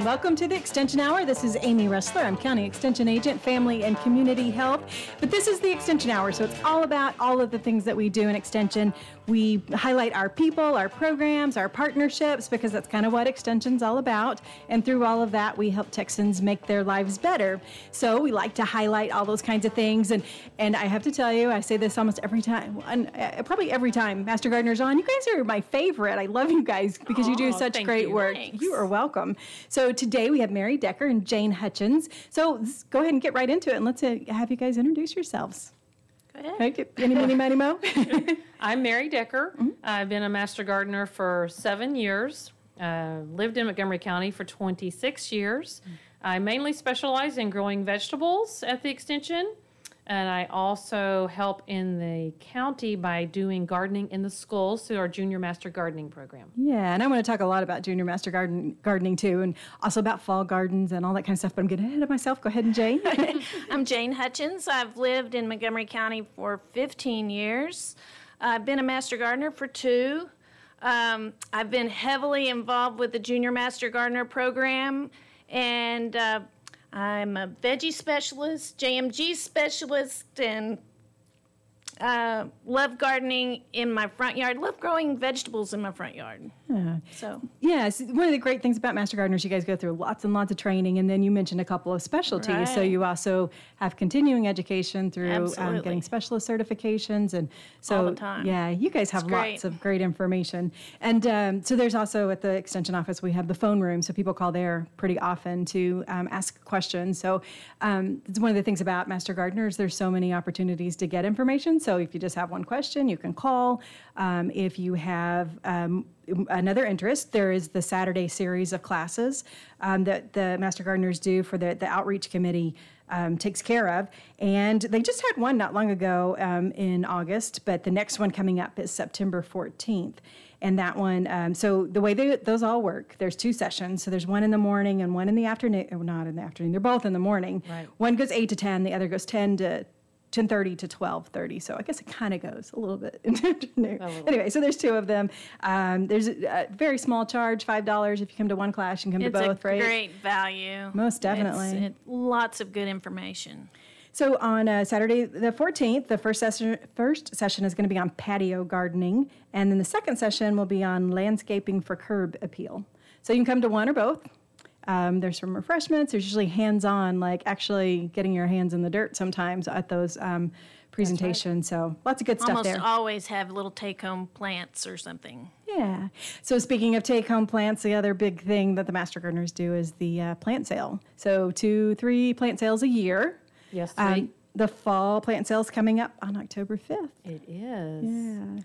afternoon. Welcome to the Extension Hour. This is Amy Rustler. I'm County Extension Agent, Family and Community Health. But this is the Extension Hour, so it's all about all of the things that we do in Extension. We highlight our people, our programs, our partnerships, because that's kind of what Extension's all about. And through all of that, we help Texans make their lives better. So we like to highlight all those kinds of things. And and I have to tell you, I say this almost every time, and uh, probably every time Master Gardener's on. You guys are my favorite. I love you guys because you do such great you. work. Thanks. You are welcome. So today we have Mary Decker and Jane Hutchins. So go ahead and get right into it, and let's uh, have you guys introduce yourselves. Go ahead. Okay, any, money, money, mo. I'm Mary Decker. I've been a master gardener for seven years. Uh, lived in Montgomery County for 26 years. I mainly specialize in growing vegetables at the extension, and I also help in the county by doing gardening in the schools through our junior master gardening program. yeah, and I want to talk a lot about junior master garden gardening too, and also about fall gardens and all that kind of stuff. But I'm getting ahead of myself. Go ahead and Jane. I'm Jane Hutchins. I've lived in Montgomery County for 15 years. I've been a master gardener for two. Um, I've been heavily involved with the Junior Master Gardener program, and uh, I'm a veggie specialist, JMG specialist, and uh, love gardening in my front yard. Love growing vegetables in my front yard. So Yes, one of the great things about Master Gardeners, you guys go through lots and lots of training, and then you mentioned a couple of specialties. So you also have continuing education through um, getting specialist certifications, and so All the time. yeah, you guys have lots of great information. And um, so there's also at the extension office we have the phone room, so people call there pretty often to um, ask questions. So um, it's one of the things about Master Gardeners. There's so many opportunities to get information. So if you just have one question, you can call. Um, if you have um, another interest, there is the Saturday series of classes um, that the Master Gardeners do for the, the outreach committee um, takes care of. And they just had one not long ago um, in August, but the next one coming up is September 14th. And that one, um, so the way they, those all work, there's two sessions. So there's one in the morning and one in the afternoon. Oh, not in the afternoon. They're both in the morning. Right. One goes 8 to 10, the other goes 10 to 10:30 to 12:30. So I guess it kind of goes a little bit. Anyway, so there's two of them. Um, there's a, a very small charge, five dollars if you come to one class. You can come it's to both, a right? great value. Most definitely. It, lots of good information. So on uh, Saturday the 14th, the first session first session is going to be on patio gardening, and then the second session will be on landscaping for curb appeal. So you can come to one or both. Um, there's some refreshments. There's usually hands-on, like actually getting your hands in the dirt sometimes at those um, presentations. So lots of good stuff Almost there. always have little take-home plants or something. Yeah. So speaking of take-home plants, the other big thing that the master gardeners do is the uh, plant sale. So two, three plant sales a year. Yes, Um, the fall plant sale is coming up on October 5th. It is. Yeah.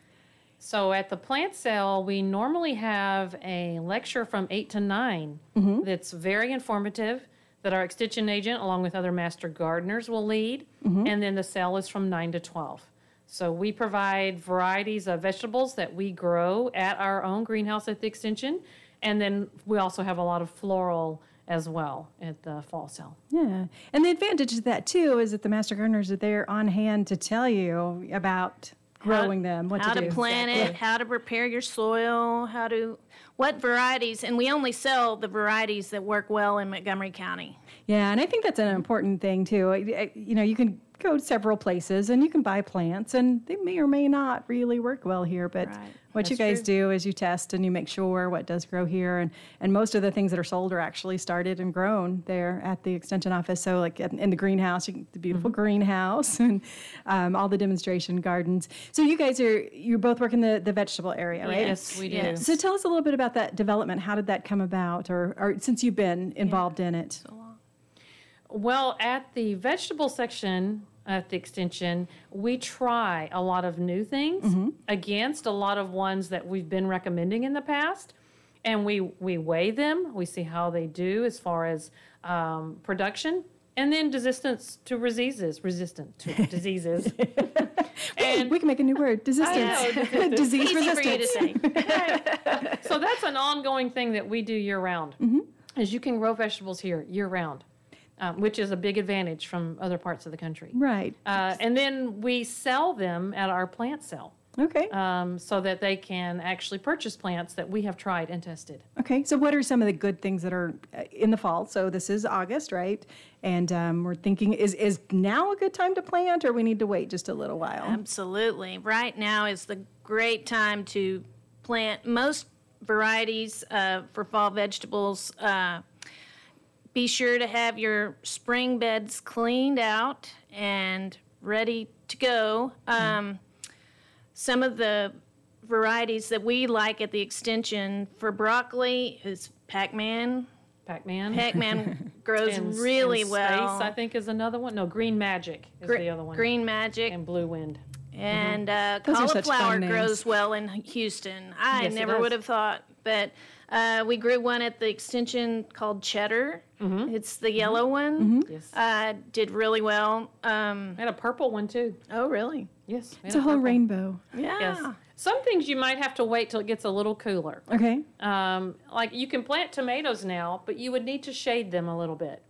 So at the plant sale, we normally have a lecture from 8 to 9 Mm-hmm. that's very informative that our extension agent, along with other master gardeners, will lead. Mm-hmm. And then the sale is from 9 to 12. So we provide varieties of vegetables that we grow at our own greenhouse at the extension. And then we also have a lot of floral as well at the fall sale. Yeah. And the advantage of that too is that the master gardeners are there on hand to tell you about growing them, what how to to, plant it, how to prepare your soil, how to what varieties, and we only sell the varieties that work well in Montgomery County. Yeah, and I think that's an important thing too. You know, you can go to several places and you can buy plants, and they may or may not really work well here. But Right. what you guys true. do is you test and you make sure what does grow here, and and most of the things that are sold are actually started and grown there at the extension office. So like in in the greenhouse, can, the beautiful Mm-hmm. greenhouse, and um, all the demonstration gardens. So you guys are you both work in the the vegetable area, right? Yes, we do. Yes. So tell us a little bit about that development. How did that come about, or, or since you've been involved in it? Well, at the vegetable section at the extension, we try a lot of new things against a lot of ones that we've been recommending in the past. And we, we weigh them, we see how they do as far as um, production, and then resistance to diseases, resistant to diseases. And we can make a new word: know, resistance, disease Easy for you to resistance. so that's an ongoing thing that we do year round. Is you can grow vegetables here year round, um, which is a big advantage from other parts of the country. Right. Uh, and then we sell them at our plant sale. Okay. um, so that they can actually purchase plants that we have tried and tested. Okay, so what are some of the good things that are uh, in the fall? So this is August, right? And um, we're thinking, is is now a good time to plant, or we need to wait just a little while? Absolutely. Right now is the great time to plant most varieties uh, for fall vegetables. Uh, be sure to have your spring beds cleaned out and ready to go. Um, some of the varieties that we like at the extension for broccoli is Pac-Man. Pac-Man. Pac-Man grows and, really and well. Space, I think, is another one. No, Green Magic is Gre- the other one. Green Magic. and Blue Wind. And uh, Those are cauliflower grows well in Houston. I Yes, never would have thought, but uh, we grew one at the extension called Cheddar. Mm-hmm. It's the yellow one. Yes. Uh, did really well. Um, We had a purple one too. oh, really? Yes. it's had a whole purple. rainbow. Yeah. Yes. Some things you might have to wait till it gets a little cooler. Okay. Um, like you can plant tomatoes now, but you would need to shade them a little bit.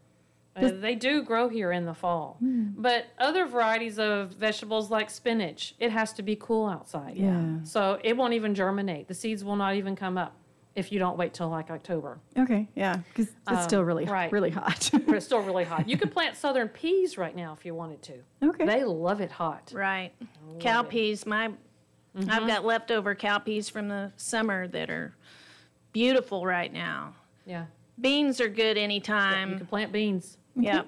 Uh, they do grow here in the fall. Hmm. But other varieties of vegetables like spinach, it has to be cool outside. Yeah. So it won't even germinate. The seeds will not even come up if you don't wait till like October. Okay. Yeah, because it's still really Um, right. really hot. But it's still really hot. You could plant southern peas right now if you wanted to. okay. They love it hot. Right. Cow it. peas. My, Mm-hmm. I've got leftover cow peas from the summer that are beautiful right now. Yeah. Beans are good anytime. You can plant beans. Yep.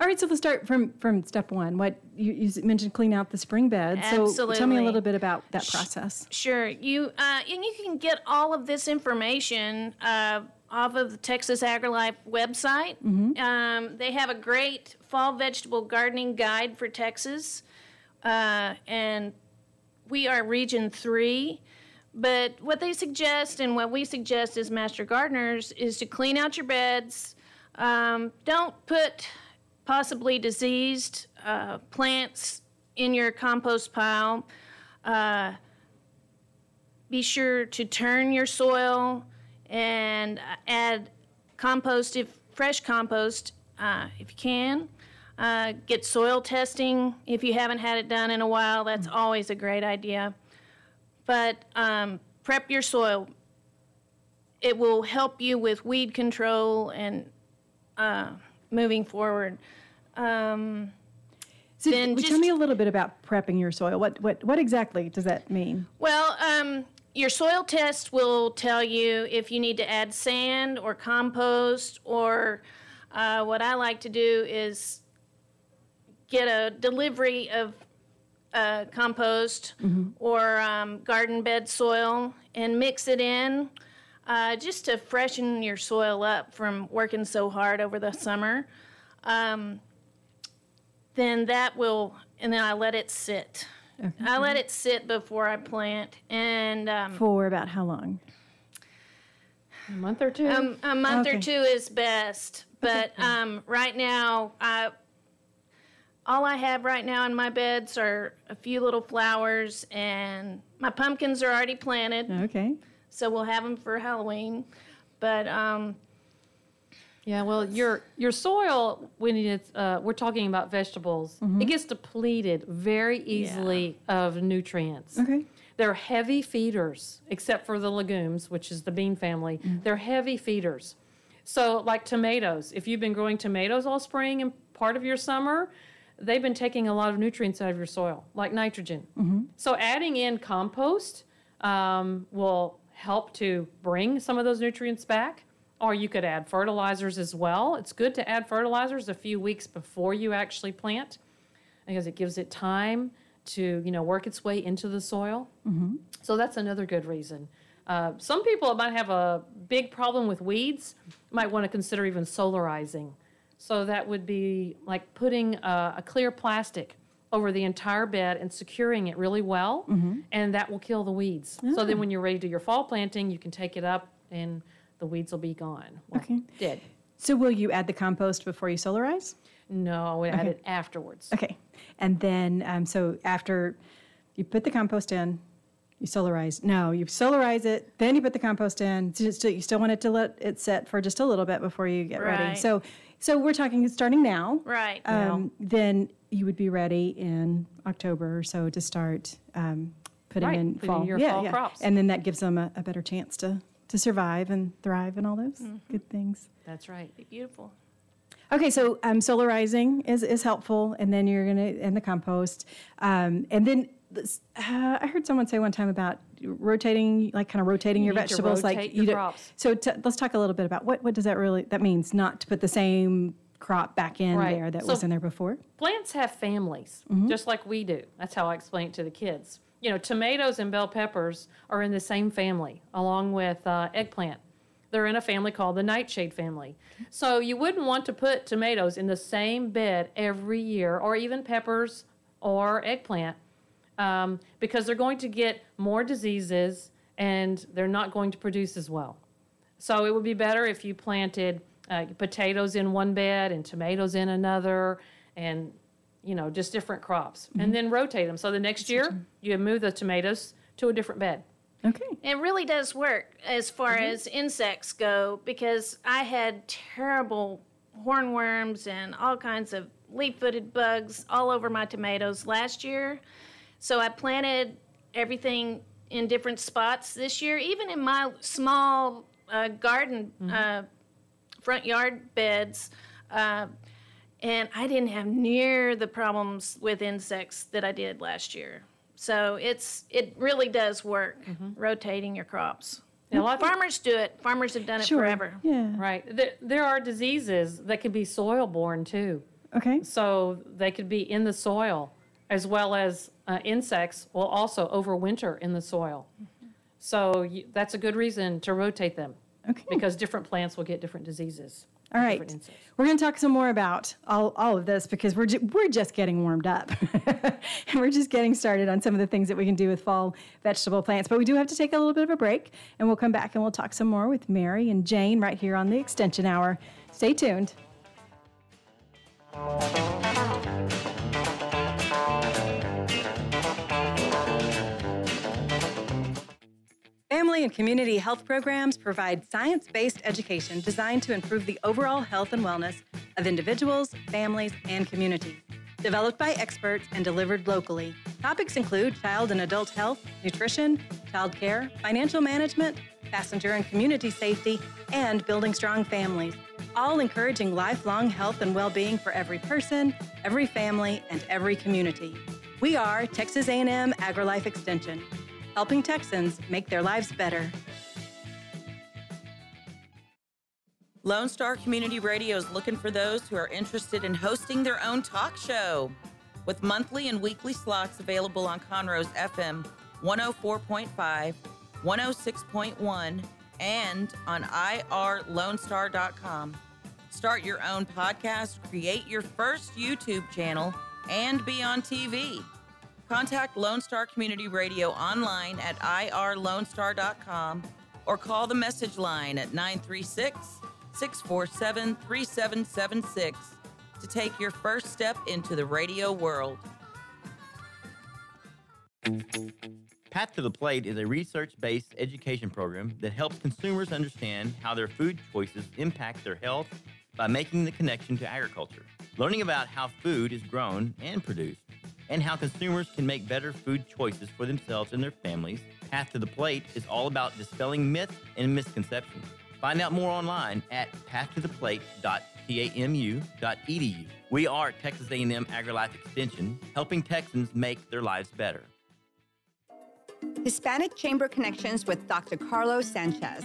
All right. So let's start from from step one. What you, you mentioned, clean out the spring bed. So tell me a little bit about that process. Sure. You uh, and you can get all of this information uh, off of the Texas AgriLife website. Um, they have a great fall vegetable gardening guide for Texas, uh, and we are Region Three. But what they suggest and what we suggest as master gardeners is to clean out your beds. Um, don't put possibly diseased uh, plants in your compost pile. Uh, be sure to turn your soil and add compost if fresh compost uh, if you can. Uh, get soil testing if you haven't had it done in a while. That's always a great idea. But um, prep your soil. It will help you with weed control and uh, moving forward. Um, So Then well, tell me a little bit about prepping your soil. What what what exactly does that mean? Well, um, your soil test will tell you if you need to add sand or compost, or uh, what I like to do is get a delivery of uh, compost or um, garden bed soil and mix it in uh, just to freshen your soil up from working so hard over the summer. Um, then that will, and then I let it sit. I let it sit before I plant, and um, For about how long? A month or two. um, a month Okay. or two is best. But um, right now, I, all I have right now in my beds are a few little flowers, and my pumpkins are already planted, Okay. So we'll have them for Halloween. But um, Yeah, well, your your soil when it's uh, we're talking about vegetables, Mm-hmm. it gets depleted very easily of nutrients. Okay. They're heavy feeders, except for the legumes, which is the bean family. Mm. They're heavy feeders. So, like tomatoes, if you've been growing tomatoes all spring and part of your summer, they've been taking a lot of nutrients out of your soil, like nitrogen. Mm-hmm. So, adding in compost um, will help to bring some of those nutrients back. Or you could add fertilizers as well. It's good to add fertilizers a few weeks before you actually plant because it gives it time to you know work its way into the soil. So that's another good reason. Uh, some people might have a big problem with weeds, might want to consider even solarizing. So that would be like putting a, a clear plastic over the entire bed and securing it really well, and that will kill the weeds. So then when you're ready to do your fall planting, you can take it up and the weeds will be gone. Well, Okay. Dead. So will you add the compost before you solarize? No, I would add it afterwards. Okay. And then, um, so after you put the compost in, you solarize. No, you solarize it, then you put the compost in. Just, you still want it to let it set for just a little bit before you get ready. So, so we're talking starting now. Right. Um, then you would be ready in October or so to start um, putting Right, in putting fall. your yeah, fall yeah. crops. And then that gives them a, a better chance to to survive and thrive and all those Mm-hmm. good things. That's right. Beautiful. Okay, so um, solarizing is, is helpful, and then you're gonna and the compost, um, and then this, uh, I heard someone say one time about rotating, like kind of rotating your need to vegetables, like your don't- crops. So t- let's talk a little bit about what what does that really that means? Not to put the same crop back in Right. there that So- was in there before. Plants have families, just like we do. That's how I explain it to the kids. You know, tomatoes and bell peppers are in the same family, along with uh, eggplant. They're in a family called the nightshade family. So you wouldn't want to put tomatoes in the same bed every year, or even peppers or eggplant, um, because they're going to get more diseases and they're not going to produce as well. So it would be better if you planted uh, potatoes in one bed and tomatoes in another, and you know just different crops, and then rotate them. So the next year you move the tomatoes to a different bed. Okay. It really does work as far Mm-hmm. as insects go because I had terrible hornworms and all kinds of leaf footed bugs all over my tomatoes last year. So I planted everything in different spots this year, even in my small uh, garden, Mm-hmm. uh, front yard beds. Uh, and I didn't have near the problems with insects that I did last year. So it's it really does work rotating your crops. And a lot of Farmers do it. Farmers have done it Sure. forever. Yeah. Right. There, there are diseases that can be soil borne too. Okay. So they could be in the soil, as well as uh, insects will also overwinter in the soil. So you, that's a good reason to rotate them Okay. because different plants will get different diseases. All right. We're going to talk some more about all, all of this because we're, ju- we're just getting warmed up. and we're just getting started on some of the things that we can do with fall vegetable plants. But we do have to take a little bit of a break, and we'll come back and we'll talk some more with Mary and Jane right here on the Extension Hour. Stay tuned. Family and community health programs provide science based education designed to improve the overall health and wellness of individuals, families, and communities. Developed by experts and delivered locally, topics include child and adult health, nutrition, child care, financial management, passenger and community safety, and building strong families, all encouraging lifelong health and well being for every person, every family, and every community. We are Texas A&M AgriLife Extension helping Texans make their lives better. Lone Star Community Radio is looking for those who are interested in hosting their own talk show. With monthly and weekly slots available on Conroe's FM 104.5, 106.1, and on irlonestar.com. Start your own podcast, create your first YouTube channel, and be on TV. Contact Lone Star Community Radio online at irlonestar.com or call the message line at 936 647 3776 to take your first step into the radio world. Path to the Plate is a research based education program that helps consumers understand how their food choices impact their health by making the connection to agriculture. Learning about how food is grown and produced, and how consumers can make better food choices for themselves and their families, Path to the Plate is all about dispelling myths and misconceptions. Find out more online at pathtotheplate.tamu.edu. We are Texas A&M AgriLife Extension, helping Texans make their lives better. Hispanic Chamber Connections with Dr. Carlos Sanchez,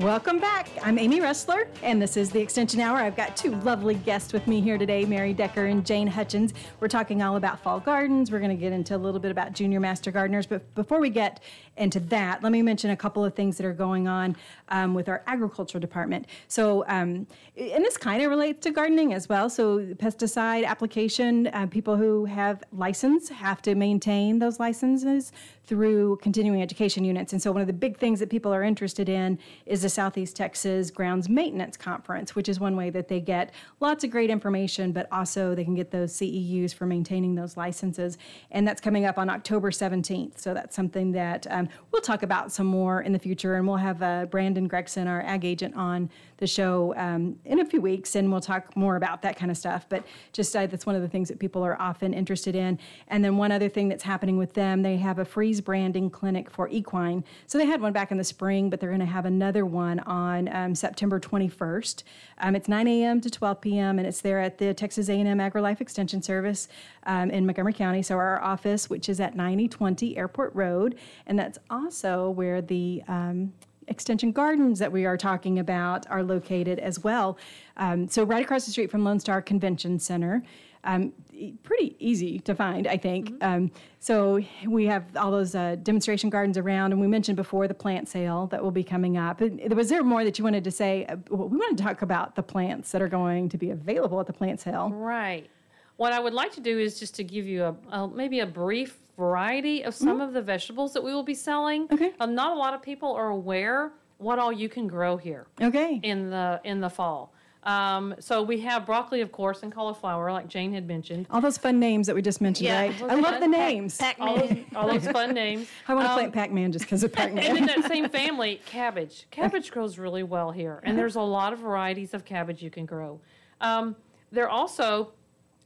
Welcome back. I'm Amy Ressler, and this is the Extension Hour. I've got two lovely guests with me here today, Mary Decker and Jane Hutchins. We're talking all about fall gardens. We're going to get into a little bit about junior master gardeners. But before we get into that, let me mention a couple of things that are going on um, with our agriculture department. So, um, and this kind of relates to gardening as well. So, pesticide application, uh, people who have license have to maintain those licenses through continuing education units. And so, one of the big things that people are interested in is Southeast Texas Grounds Maintenance Conference, which is one way that they get lots of great information, but also they can get those CEUs for maintaining those licenses. And that's coming up on October 17th. So, that's something that um, we'll talk about some more in the future. And we'll have uh, Brandon Gregson, our ag agent, on the show um, in a few weeks, and we'll talk more about that kind of stuff. But just uh, that's one of the things that people are often interested in. And then one other thing that's happening with them, they have a freeze branding clinic for equine. So they had one back in the spring, but they're going to have another one on um, September 21st. Um, it's 9 a.m. to 12 p.m. and it's there at the Texas A&M AgriLife Extension Service um, in Montgomery County. So our office, which is at 9020 Airport Road, and that's also where the um, extension gardens that we are talking about are located as well. Um, so, right across the street from Lone Star Convention Center. Um, e- pretty easy to find, I think. Um, so we have all those uh, demonstration gardens around, and we mentioned before the plant sale that will be coming up. Was there more that you wanted to say? Uh, well, we want to talk about the plants that are going to be available at the plant sale. Right. What I would like to do is just to give you a, a maybe a brief variety of some of the vegetables that we will be selling. Okay. Um, not a lot of people are aware what all you can grow here Okay. in the in the fall. Um, so we have broccoli, of course, and cauliflower, like Jane had mentioned. All those fun names that we just mentioned, Yeah. right? I love the names. All those, all those fun names. I want to Um, plant Pac-Man just because of Pac-Man. and in that same family, cabbage. Cabbage grows really well here, and there's a lot of varieties of cabbage you can grow. Um, there are also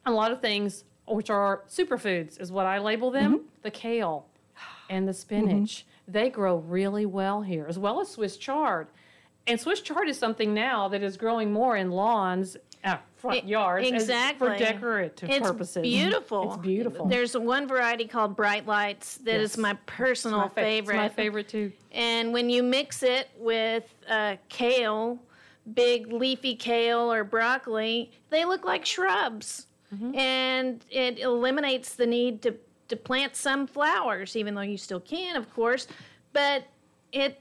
a lot of things which are superfoods, is what I label them. The kale and the spinach. They grow really well here, as well as Swiss chard. And Swiss chard is something now that is growing more in lawns, uh, front yards, exactly for decorative purposes. it's purposes. beautiful. It's beautiful. There's one variety called Bright Lights that is Yes. my personal my fa- it's favorite. my favorite too. And when you mix it with uh, kale, big leafy kale or broccoli, they look like shrubs. Mm-hmm. And it eliminates the need to, to plant some flowers, even though you still can, of course. But it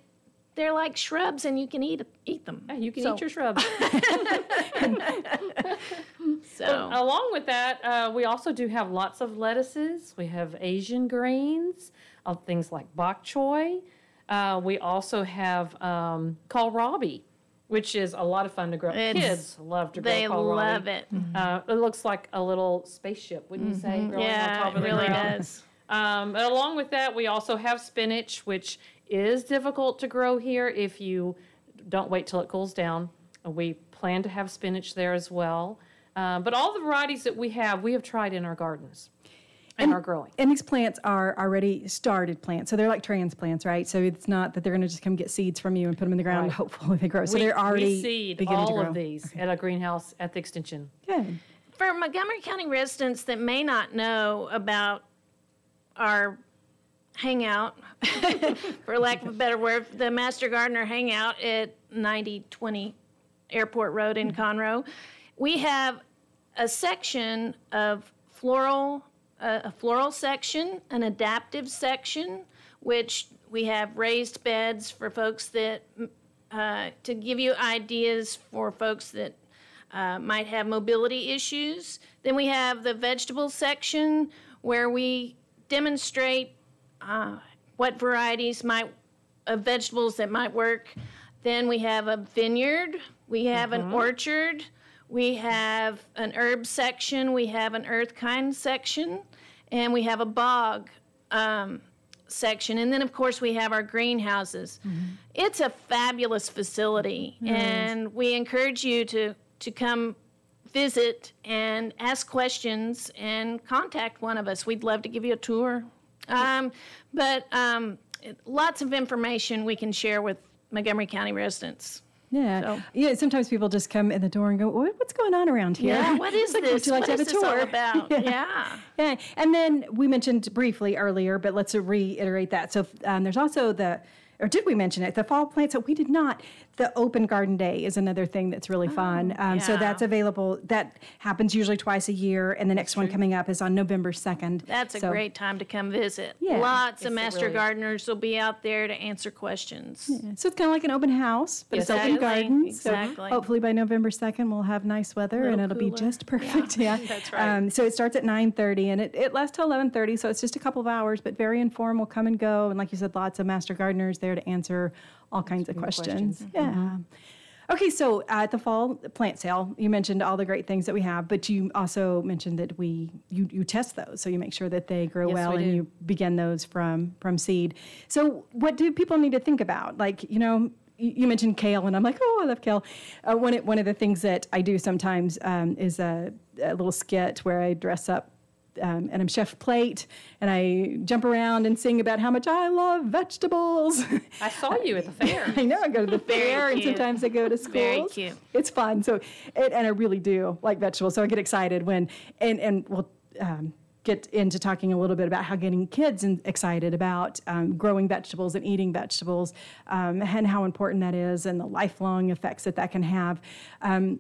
they're like shrubs and you can eat eat them. Yeah, you can So- eat your shrubs. So Along with that, uh, we also do have lots of lettuces. We have Asian greens, of things like bok choy. Uh, we also have um, kohlrabi, which is a lot of fun to grow. It's- Kids love to grow they kohlrabi. love it. Uh, it looks like a little spaceship, wouldn't you say? growing on Yeah, top it the really ground? does. Um, and along with that, we also have spinach, which is difficult to grow here if you don't wait till it cools down. Uh, We plan to have spinach there as well. Um, but all the varieties that we have, we have tried in our gardens and, are growing. And these plants are already started plants, so they're like transplants, right? So it's not that they're going to just come get seeds from you and put them in the ground and Right. hopefully they grow. So we, they're already we seed beginning to all grow. of these at a greenhouse at the extension. Good. For Montgomery County residents that may not know about our hangout, for lack of a better word, the Master Gardener hangout at 9020 Airport Road in Conroe, we have a section of floral, uh, a floral section, an adaptive section, which we have raised beds for folks that, uh, to give you ideas for folks that uh, might have mobility issues. Then we have the vegetable section where we demonstrate uh, what varieties might of vegetables that might work. Then we have a vineyard, we have an orchard, we have an herb section, we have an Earth-Kind section, and we have a bog um, section. And then, of course, we have our greenhouses. It's a fabulous facility, and we encourage you to, to come visit and ask questions and contact one of us. We'd love to give you a tour. Um, but um, lots of information we can share with Montgomery County residents. Yeah. So- Yeah. Sometimes people just come in the door and go, what, "What's going on around here?" Yeah, what is like, this? Would you like What to have a this tour? about? Yeah. Yeah, and then we mentioned briefly earlier, but let's reiterate that. So um, there's also the or did we mention it? The fall plants that we did not. The open garden day is another thing that's really fun. Um, So that's available. That happens usually twice a year, and the next one coming up is on November second. That's a great time to come visit. Yeah. Lots of master really is. gardeners will be out there to answer questions. So it's kind of like an open house, but it's open Exactly. So exactly. hopefully by November second we'll have nice weather and it'll be just perfect. Yeah, That's right. Um, so it starts at nine thirty and it, it lasts till eleven thirty. So it's just a couple of hours, but very informal. Come and go, and like you said, lots of master gardeners there to answer all kinds of questions. questions. Yeah. Okay, so at the fall plant sale, you mentioned all the great things that we have, but you also mentioned that we you, you test those, so you make sure that they grow Yes, well, we and do. you begin those from from seed. So, what do people need to think about? Like, you know, you you mentioned kale, and I'm like, oh, I love kale. Uh, one of- one of the things that I do sometimes um, is a, a little skit where I dress up. Um, and I'm chef plate, and I jump around and sing about how much I love vegetables. I saw you at the fair. I know I go to the fair, and sometimes I go to school. Very cute. It's fun. So, it, and I really do like vegetables. So I get excited when, and and we'll um, get into talking a little bit about how getting kids in, excited about um, growing vegetables and eating vegetables, um, and how important that is, and the lifelong effects that that can have. Um,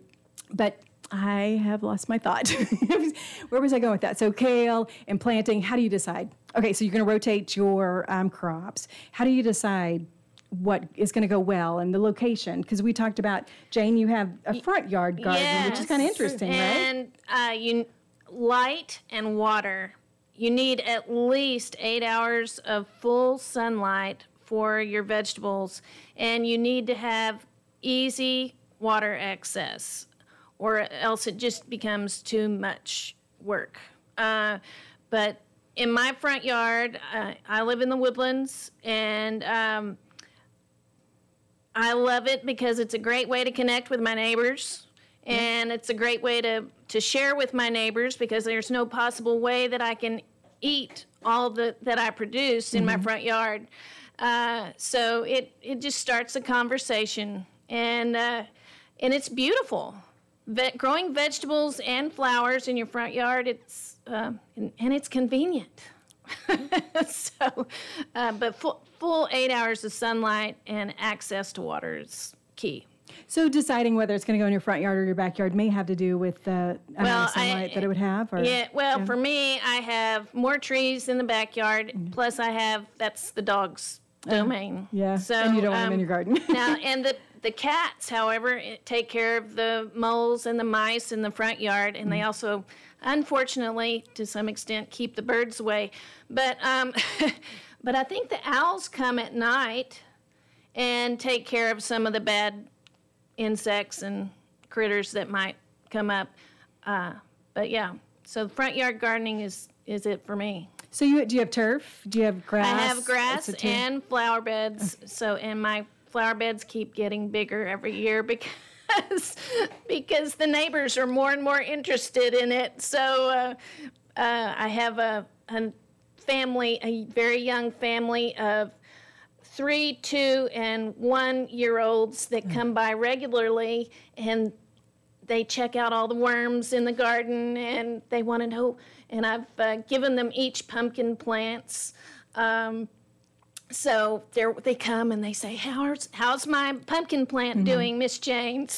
but I have lost my thought. Where was I going with that? So kale and planting. How do you decide? Okay, so you're going to rotate your um, crops. How do you decide? What is going to go well and the location? Because we talked about Jane, you have a front yard garden, which is kind of interesting, right? And uh, you light and water. You need at least eight hours of full sunlight for your vegetables, and you need to have easy water access, or else it just becomes too much work. Uh, but in my front yard, uh, I live in the woodlands, and um, I love it because it's a great way to connect with my neighbors. And it's a great way to, to share with my neighbors because there's no possible way that I can eat all the, that I produce in my front yard. Uh, so it, it just starts a conversation. And, uh, and it's beautiful. Ve- growing vegetables and flowers in your front yard, it's, uh, and, and it's convenient. so, uh, but full, full eight hours of sunlight and access to water is key. So deciding whether it's going to go in your front yard or your backyard may have to do with the amount Well, of sunlight I- that it would have. Or, Yeah, well, for me, I have more trees in the backyard. Plus, I have that's the dog's domain. yeah, so and you don't want them in um, your garden. now, and the the cats, however, take care of the moles and the mice in the front yard, and they Mm. also, unfortunately, to some extent, keep the birds away. But um, but I think the owls come at night and take care of some of the bad insects and critters that might come up. Uh, but yeah, so front yard gardening is is it for me. so you do you have turf? Do you have grass? I have grass and flower beds. So, and my flower beds keep getting bigger every year because because the neighbors are more and more interested in it. So, uh, uh, I have a, a family, a very young family of three, two, and one year olds that come by regularly and they check out all the worms in the garden and they want to know. And I've uh, given them each pumpkin plants. Um, so they they come and they say, "How's how's my pumpkin plant doing, Miss Jane?"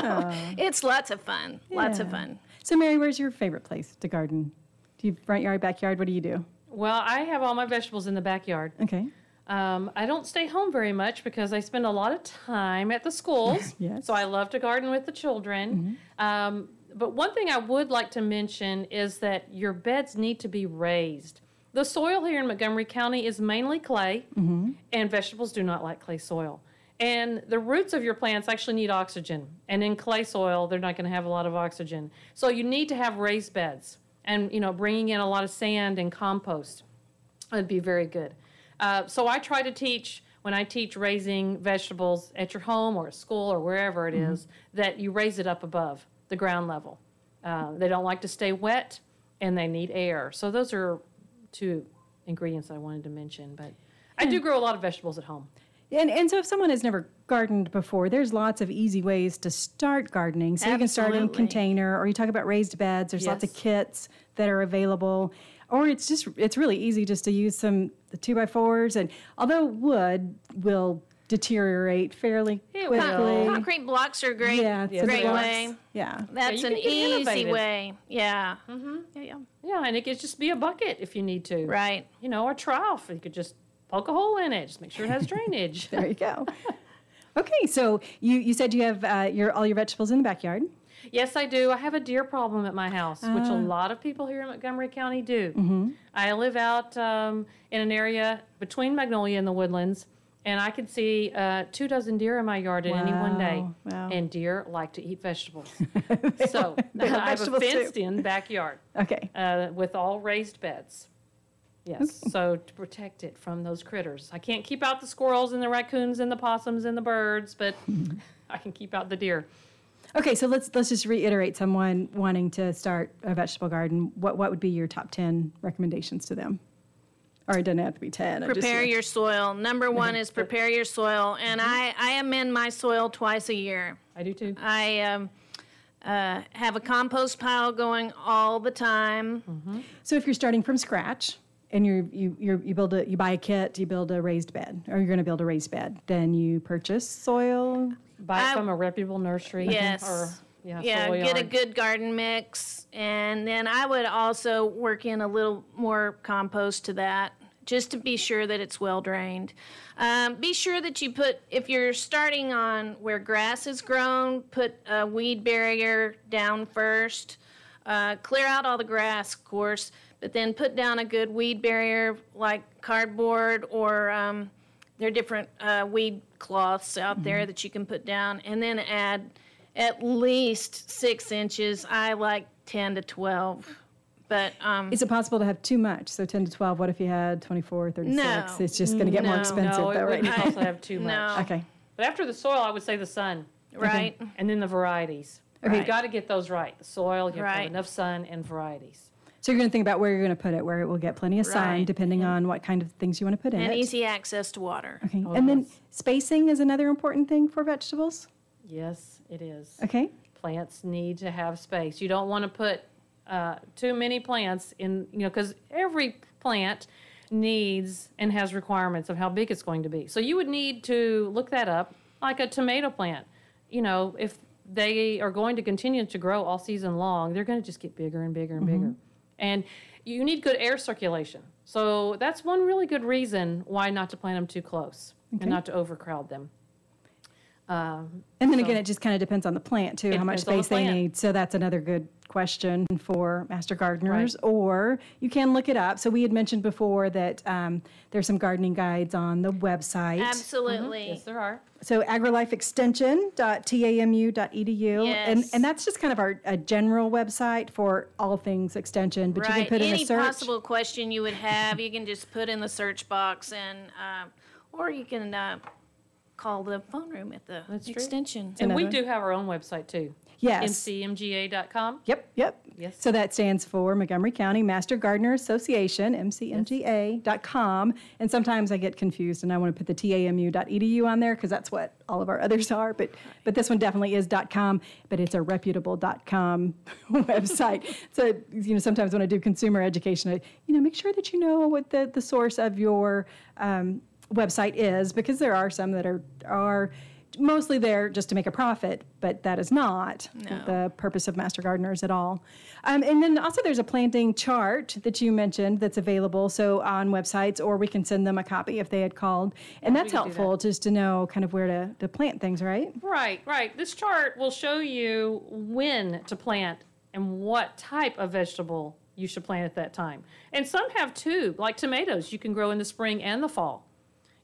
So it's lots of fun. Lots of fun. So Mary, where's your favorite place to garden? Do you front yard, backyard? What do you do? Well, I have all my vegetables in the backyard. Okay. Um, I don't stay home very much because I spend a lot of time at the schools. Yes. So I love to garden with the children. Um, but one thing I would like to mention is that your beds need to be raised. The soil here in Montgomery County is mainly clay, and vegetables do not like clay soil. And the roots of your plants actually need oxygen. And in clay soil, they're not going to have a lot of oxygen. So you need to have raised beds and, you know, bringing in a lot of sand and compost would be very good. Uh, so I try to teach when I teach raising vegetables at your home or at school or wherever it is that you raise it up above the ground level. Uh, they don't like to stay wet and they need air. So those are two ingredients I wanted to mention. But I do grow a lot of vegetables at home. And, and so if someone has never gardened before, there's lots of easy ways to start gardening. So you can start in a container, or you talk about raised beds. There's lots of kits that are available. Or it's just it's really easy just to use some the two by fours. And although wood will deteriorate fairly It quickly, will. Concrete blocks are great, yeah, Yes, great they way. Yeah. That's you an easy innovative. way. Yeah. Mm-hmm. Yeah, yeah. Yeah, and it could just be a bucket if you need to. Right. You know, a trough. You could just poke a hole in it. Just make sure it has drainage. There you go. okay, so you, you said you have uh, your all your vegetables in the backyard. Yes, I do. I have a deer problem at my house, which a lot of people here in Montgomery County do. I live out um, in an area between Magnolia and the Woodlands, and I can see uh, two dozen deer in my yard at any one day. Wow, wow. And deer like to eat vegetables. so I have a vegetables too. fenced-in backyard Okay. uh, with all raised beds. Yes, so to protect it from those critters. I can't keep out the squirrels and the raccoons and the possums and the birds, but I can keep out the deer. Okay, so let's let's just reiterate someone wanting to start a vegetable garden. What what would be your top ten recommendations to them? Or it doesn't have to be ten. I just- Prepare your soil. Number one is prepare your soil, and I I amend my soil twice a year. I do too. I um, uh, have a compost pile going all the time. So if you're starting from scratch and you're, you you're, you build a you buy a kit, you build a raised bed, or you're going to build a raised bed, then you purchase soil. Buy it I- from a reputable nursery. Yes. Or, yeah, yeah, get a good garden mix, and then I would also work in a little more compost to that, just to be sure that it's well drained. Um, be sure that you put, if you're starting on where grass is grown, put a weed barrier down first. Uh, clear out all the grass, of course, but then put down a good weed barrier like cardboard or um, there are different uh, weed cloths out there that you can put down, and then add at least six inches. I like 10 to 12. But um, Is it possible to have too much? So 10 to 12, what if you had 24, 36? No. It's just going to get more expensive No, it though, right wouldn't now. also have too much. No. Okay. But after the soil, I would say the sun. right? And then the varieties. Okay. You've got to get those right. The soil, you have to Right. have enough sun and varieties. So you're going to think about where you're going to put it, where it will get plenty of sun, Right. depending on what kind of things you want to put in And it. easy access to water. Okay. Oh, and then spacing is another important thing for vegetables. Yes, it is. Okay. plants need to have space. You don't want to put uh, too many plants in, you know, because every plant needs and has requirements of how big it's going to be. So you would need to look that up, like a tomato plant. You know, if they are going to continue to grow all season long, they're going to just get bigger and bigger and bigger. And you need good air circulation. So that's one really good reason why not to plant them too close and not to overcrowd them. Um, And then again, it just kind of depends on the plant too, how much depends on the space they need. So that's another good question for master gardeners. Or you can look it up. So we had mentioned before that um, there's some gardening guides on the website. Absolutely. yes, there are. So agrilifeextension.tamu.edu. And, Yes. and and that's just kind of our a general website for all things extension. But you can put in Any a search. possible question you would have, you can just put in the search box, and uh, or you can uh, call the phone room at the That's true. extension. And we do have our own website too. Yes. mcmga.com. Yep, yep. Yes. So that stands for Montgomery County Master Gardener Association, mcmga.com. And sometimes I get confused and I want to put the tamu.edu on there because that's what all of our others are. But but this one definitely is .com, but it's a reputable .com website. So you know sometimes when I do consumer education, I, you know make sure that you know what the the source of your um, website is because there are some that are are mostly there just to make a profit, but that is not the purpose of Master Gardeners at all. Um, and then also there's a planting chart that you mentioned that's available, so on websites, or we can send them a copy if they had called. And that's can do helpful just to know kind of where to, to plant things, right? Right, right. This chart will show you when to plant and what type of vegetable you should plant at that time. And some have two, like tomatoes, you can grow in the spring and the fall.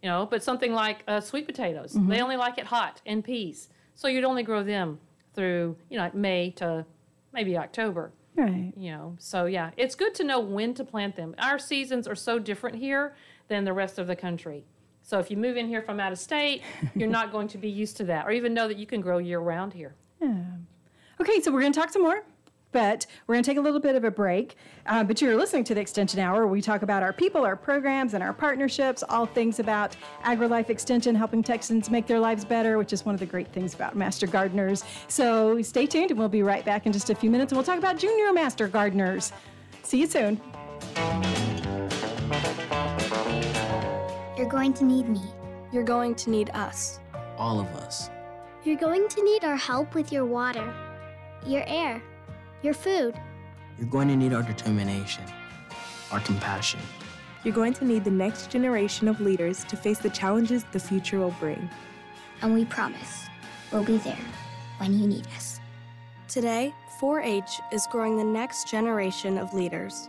You know, but something like uh, sweet potatoes, they only like it hot, and peas. So you'd only grow them through, you know, like May to maybe October. Right. you know so yeah it's good to know when to plant them our seasons are so different here than the rest of the country so if you move in here from out of state you're not going to be used to that or even know that you can grow year round here Yeah. Okay, so we're going to talk some more But we're going to take a little bit of a break. Uh, but you're listening to the Extension Hour. Where we talk about our people, our programs, and our partnerships, all things about AgriLife Extension, helping Texans make their lives better, which is one of the great things about Master Gardeners. So stay tuned, and we'll be right back in just a few minutes, and we'll talk about Junior Master Gardeners. See you soon. You're going to need me. You're going to need us. All of us. You're going to need our help with your water, your air, your food. You're going to need our determination, our compassion. You're going to need the next generation of leaders to face the challenges the future will bring. And we promise we'll be there when you need us. Today, 4 H is growing the next generation of leaders.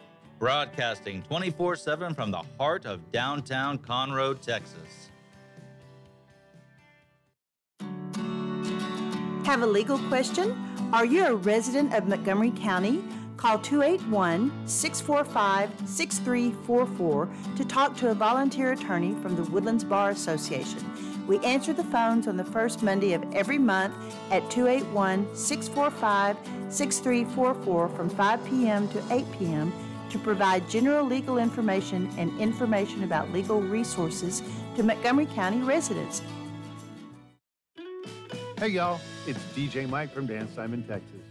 broadcasting 24 7 from the heart of downtown Conroe, Texas. Have a legal question? Are you a resident of Montgomery County? Call 281 645 6344 to talk to a volunteer attorney from the Woodlands Bar Association. We answer the phones on the first Monday of every month at 281 645 6344 from 5 p.m. to 8 p.m to provide general legal information and information about legal resources to Montgomery County residents. Hey y'all, it's DJ Mike from Dance Time in, Texas.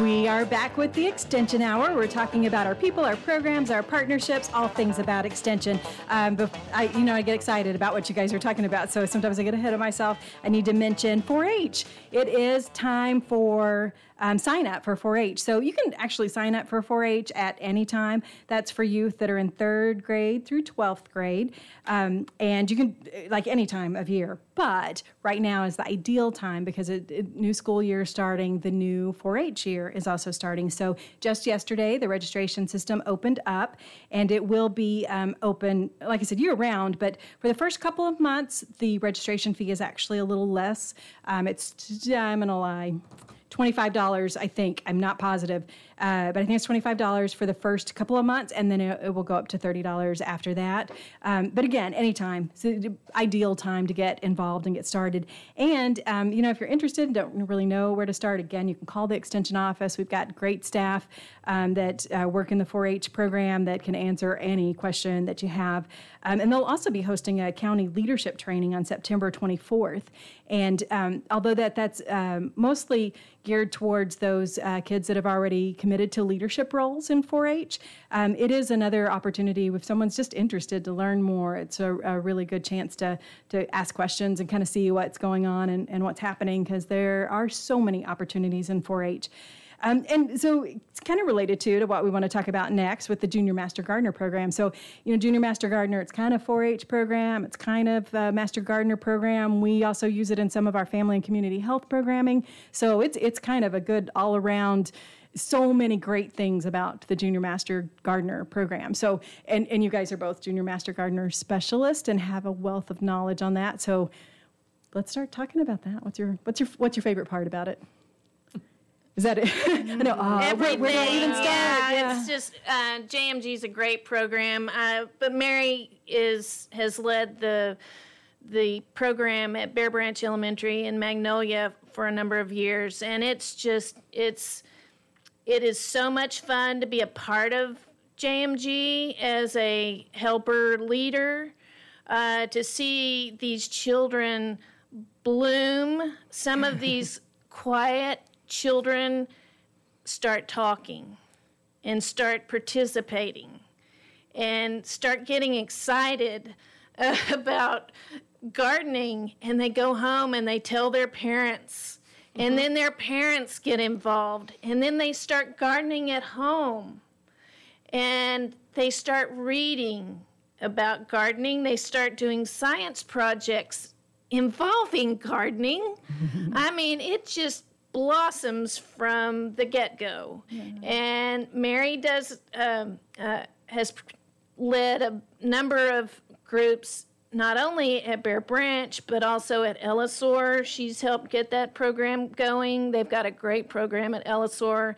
We are back with the Extension Hour. We're talking about our people, our programs, our partnerships, all things about Extension. Um, I, you know, I get excited about what you guys are talking about, so sometimes I get ahead of myself. I need to mention 4-H. It is time for um, sign up for 4 H. So you can actually sign up for 4 H at any time. That's for youth that are in third grade through 12th grade. Um, and you can, like any time of year. But right now is the ideal time because a, a new school year starting, the new 4 H year is also starting. So just yesterday, the registration system opened up and it will be um, open, like I said, year round. But for the first couple of months, the registration fee is actually a little less. Um, it's, I'm going to lie. $25, I think. I'm not positive. Uh, but I think it's $25 for the first couple of months, and then it, it will go up to $30 after that. Um, but again, anytime. It's the ideal time to get involved and get started. And, um, you know, if you're interested, and don't really know where to start, again, you can call the Extension office. We've got great staff um, that uh, work in the 4 H program that can answer any question that you have. Um, and they'll also be hosting a county leadership training on September 24th. And um, although that that's um, mostly geared towards those uh, kids that have already committed to leadership roles in 4-H, um, it is another opportunity if someone's just interested to learn more. It's a, a really good chance to to ask questions and kind of see what's going on and, and what's happening because there are so many opportunities in 4-H. Um, and so it's kind of related to to what we want to talk about next with the Junior Master Gardener program. So, you know, Junior Master Gardener, it's kind of 4-H program. It's kind of a Master Gardener program. We also use it in some of our family and community health programming. So it's it's kind of a good all around so many great things about the Junior Master Gardener program. So, and, and you guys are both Junior Master Gardener specialists and have a wealth of knowledge on that. So, let's start talking about that. What's your what's your what's your favorite part about it? Is that it? I know. Uh, Everything. Where, where do I even start? Yeah, Yeah. it's just uh, JMG is a great program, uh, but Mary is has led the the program at Bear Branch Elementary in Magnolia for a number of years, and it's just it's it is so much fun to be a part of JMG as a helper leader. Uh, to see these children bloom, some of these quiet children start talking and start participating and start getting excited uh, about gardening and they go home and they tell their parents and then their parents get involved and then they start gardening at home and they start reading about gardening. They start doing science projects involving gardening. I mean it just blossoms from the get-go and mary does um, uh, has led a number of groups not only at Bear Branch, but also at Ellisor. She's helped get that program going. They've got a great program at Ellisor.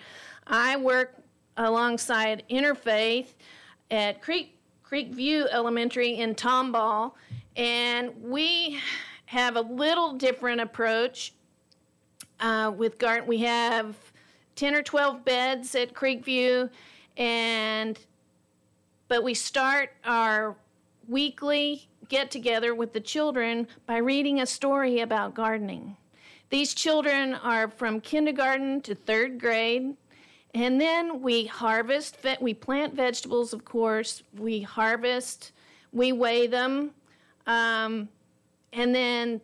I work alongside Interfaith at Creek, Creek View Elementary in Tomball, and we have a little different approach uh, with garden. We have 10 or 12 beds at Creekview, and but we start our weekly get together with the children by reading a story about gardening. These children are from kindergarten to third grade. And then we harvest, we plant vegetables, of course. We harvest, we weigh them. Um, and then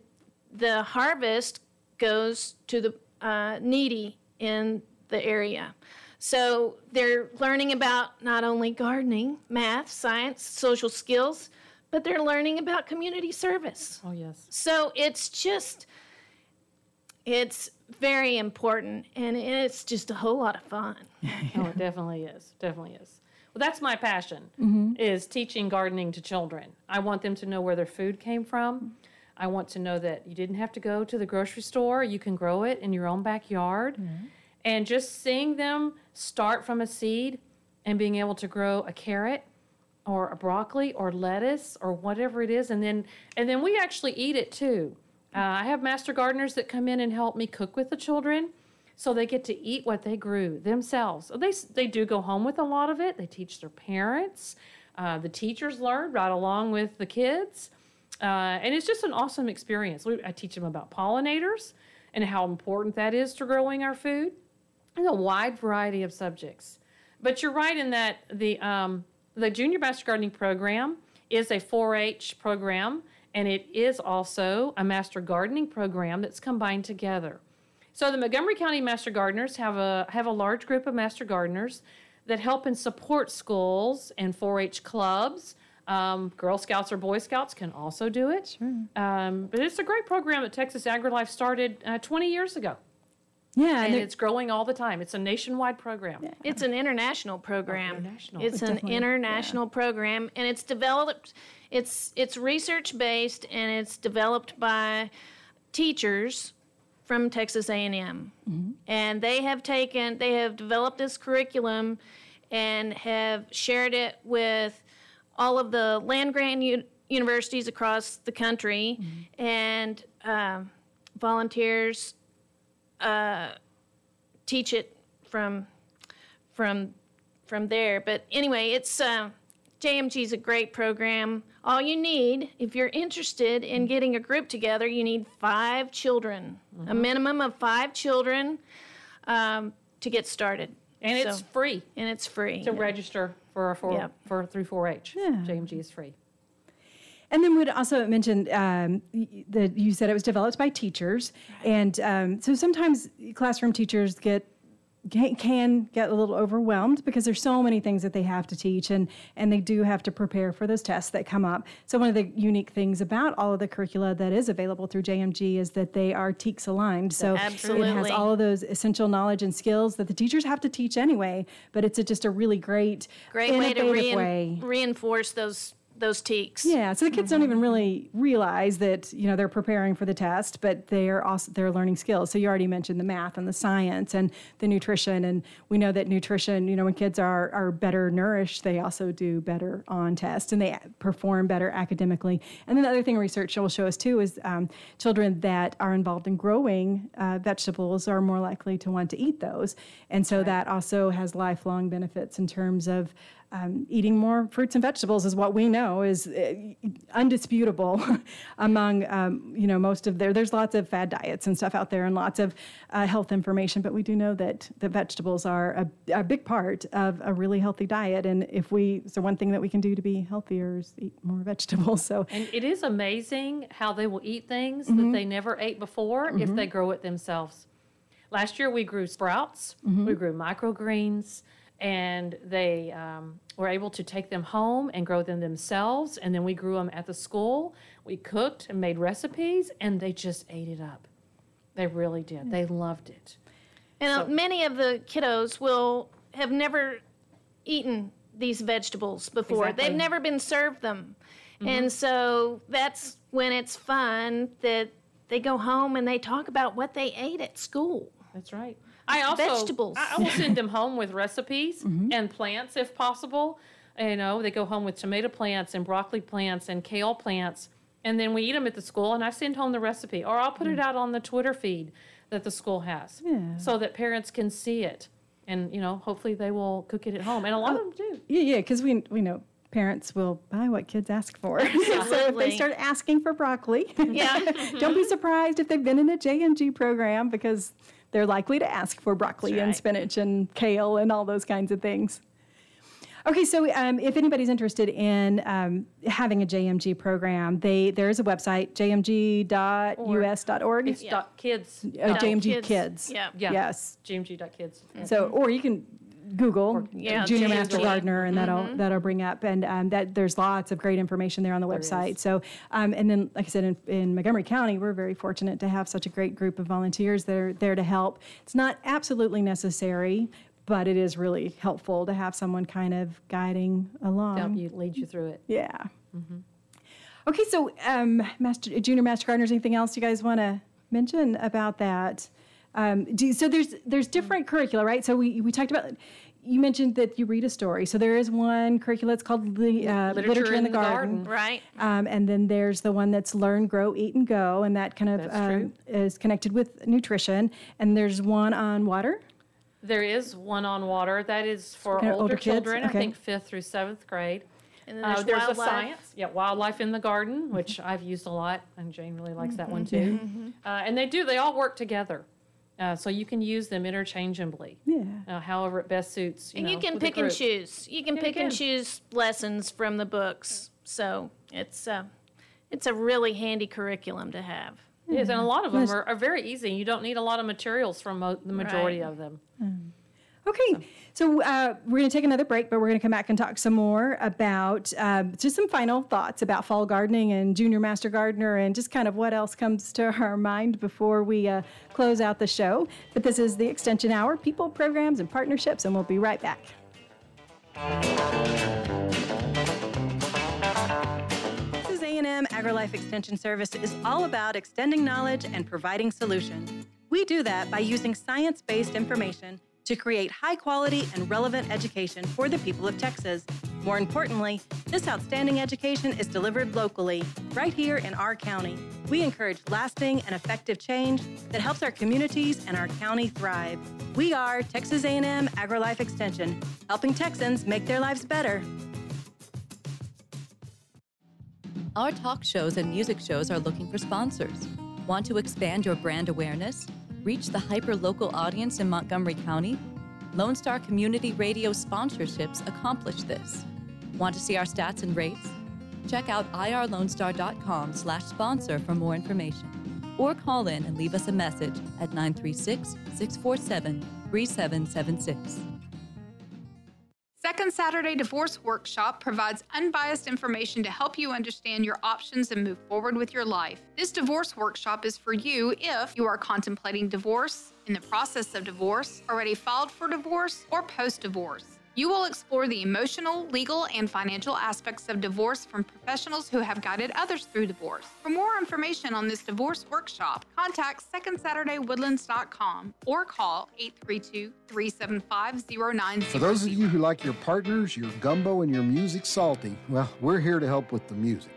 the harvest goes to the uh, needy in the area. So they're learning about not only gardening, math, science, social skills, but they're learning about community service. Oh, yes. So it's just, it's very important and it's just a whole lot of fun. Oh, it definitely is. Definitely is. Well, that's my passion Mhm. is teaching gardening to children. I want them to know where their food came from. I want to know that you didn't have to go to the grocery store. You can grow it in your own backyard. And just seeing them start from a seed and being able to grow a carrot or a broccoli or lettuce or whatever it is and then and then we actually eat it too. Uh, I have master gardeners that come in and help me cook with the children so they get to eat what they grew themselves. They, they do go home with a lot of it. They teach their parents. Uh, the teachers learn right along with the kids. Uh, and it's just an awesome experience. We, I teach them about pollinators and how important that is to growing our food and a wide variety of subjects. But you're right in that the, um, the Junior Master Gardening Program is a 4 H program, and it is also a Master Gardening program that's combined together. So the Montgomery County Master Gardeners have a have a large group of Master Gardeners that help and support schools and 4-H clubs. Um, Girl Scouts or Boy Scouts can also do it. Sure. Um, but it's a great program that Texas AgriLife started uh, 20 years ago. Yeah, and and it's growing all the time. It's a nationwide program. It's an international program. international. It's an Definitely, international program, and it's developed. It's it's research based, and it's developed by teachers from Texas A&M, and they have taken they have developed this curriculum, and have shared it with all of the land grant u- universities across the country, and um volunteers uh, teach it from from from there. But anyway, it's uh, JMG is a great program. All you need, if you're interested in getting a group together, you need five children, a minimum of five children, um, to get started. And it's free. And it's free to register for for Yep. for through 4-H. Yeah. JMG is free. And then we'd also mention um, that you said it was developed by teachers, and um, so sometimes classroom teachers get can- can get a little overwhelmed because there's so many things that they have to teach and and they do have to prepare for those tests that come up. So one of the unique things about all of the curricula that is available through JMG is that they are TEKS aligned. So it has all of those essential knowledge and skills that the teachers have to teach anyway, but it's a, just a really great, Great way to rein- way. reinforce those those TEKS. Yeah, so the kids don't even really realize that you know they're preparing for the test, but they're also they're learning skills. So you already mentioned the math and the science and the nutrition, and we know that nutrition, you know, when kids are are better nourished, they also do better on tests and they perform better academically. And then the other thing research will show us too is um, children that are involved in growing uh, vegetables are more likely to want to eat those, and so that also has lifelong benefits in terms of um, eating more fruits and vegetables is what we know is uh, undisputable among um, you know most of their there's lots of fad diets and stuff out there and lots of uh, health information but we do know that the vegetables are a, a, big part of a really healthy diet and if we so one thing that we can do to be healthier is eat more vegetables so and it is amazing how they will eat things Mhm. that they never ate before if Mhm. they grow it themselves last year we grew sprouts we Mhm. grew microgreens and they um, were able to take them home and grow them themselves. And then we grew them at the school. We cooked and made recipes, and they just ate it up. They really did. They loved it. And uh, So- many of the kiddos will have never eaten these vegetables before. Exactly. They've never been served them. Mhm. And so that's when it's fun that they go home and they talk about what they ate at school. That's right. I also vegetables. I, I will send them home with recipes Mm-hmm. and plants if possible. You know, they go home with tomato plants and broccoli plants and kale plants, and then we eat them at the school. And I send home the recipe, or I'll put it out on the Twitter feed that the school has, Mm. Yeah. so that parents can see it. And you know, hopefully they will cook it at home. And a lot of them do. Yeah, yeah, because we we know parents will buy what kids ask for. so if they start asking for broccoli, Yeah. don't be surprised if they've been in a JMG program because they're likely to ask for broccoli That's and spinach and kale and all those kinds of things. Okay, so um, if anybody's interested in um, having a JMG program, they there is a website jmg.us.org. It's dot kids. Uh, dot JMG Kids. Yeah. Yeah. Yes. JMG.kids. So, or you can Google yeah, Junior. Master Gardener, and that'll Mhm. that'll bring up. And um, that there's lots of great information there on the website. So, um, and then like I said, in, in Montgomery County, we're very fortunate to have such a great group of volunteers that are there to help. It's not absolutely necessary, but it is really helpful to have someone kind of guiding along. Help you lead you through it. Yeah. Okay, so um, Master Junior Master Gardeners, anything else you guys want to mention about that? Um, do, so there's there's different curricula, right? So we we talked about. You mentioned that you read a story. So there is one curricula. It's called the uh, Literature, in the, Garden. Right. Um, and then there's the one that's Learn, Grow, Eat, and Go, and that kind of um, is connected with nutrition. And there's one on water. There is one on water that is for Okay, older, older children. okay. I think fifth through seventh grade. And then Uh, there's there's a science, yeah, wildlife in the garden, which I've used a lot, and Jane really likes that one too. Uh, and they do; they all work together, uh, so you can use them interchangeably. Yeah. Uh, however, it best suits. You and know, you can pick and choose. You can Yeah, you pick and choose lessons from the books. So it's uh, it's a really handy curriculum to have. Yes, and a lot of them are, are very easy. You don't need a lot of materials from mo- the majority Right. of them. Okay, so uh, we're going to take another break, but we're going to come back and talk some more about uh, just some final thoughts about fall gardening and junior master gardener and just kind of what else comes to our mind before we uh, close out the show. But this is the Extension Hour, people, programs, and partnerships, and we'll be right back. This is A&M AgriLife Extension Service is all about extending knowledge and providing solutions. We do that by using science-based information to create high-quality and relevant education for the people of Texas. More importantly, this outstanding education is delivered locally, right here in our county. We encourage lasting and effective change that helps our communities and our county thrive. We are Texas A&M AgriLife Extension, helping Texans make their lives better. Our talk shows and music shows are looking for sponsors. Want to expand your brand awareness? Reach the hyper-local audience in Montgomery County? Lone Star Community Radio sponsorships accomplish this. Want to see our stats and rates? Check out irlonestar.com slash sponsor for more information. Or call in and leave us a message at 936-647-3776. Second Saturday Divorce Workshop provides unbiased information to help you understand your options and move forward with your life. This divorce workshop is for you if you are contemplating divorce, in the process of divorce, already filed for divorce, or post divorce. You will explore the emotional, legal, and financial aspects of divorce from professionals who have guided others through divorce. For more information on this divorce workshop, contact SecondSaturdayWoodlands.com or call 832 375 0900. For those of you who like your partners, your gumbo, and your music salty, well, we're here to help with the music.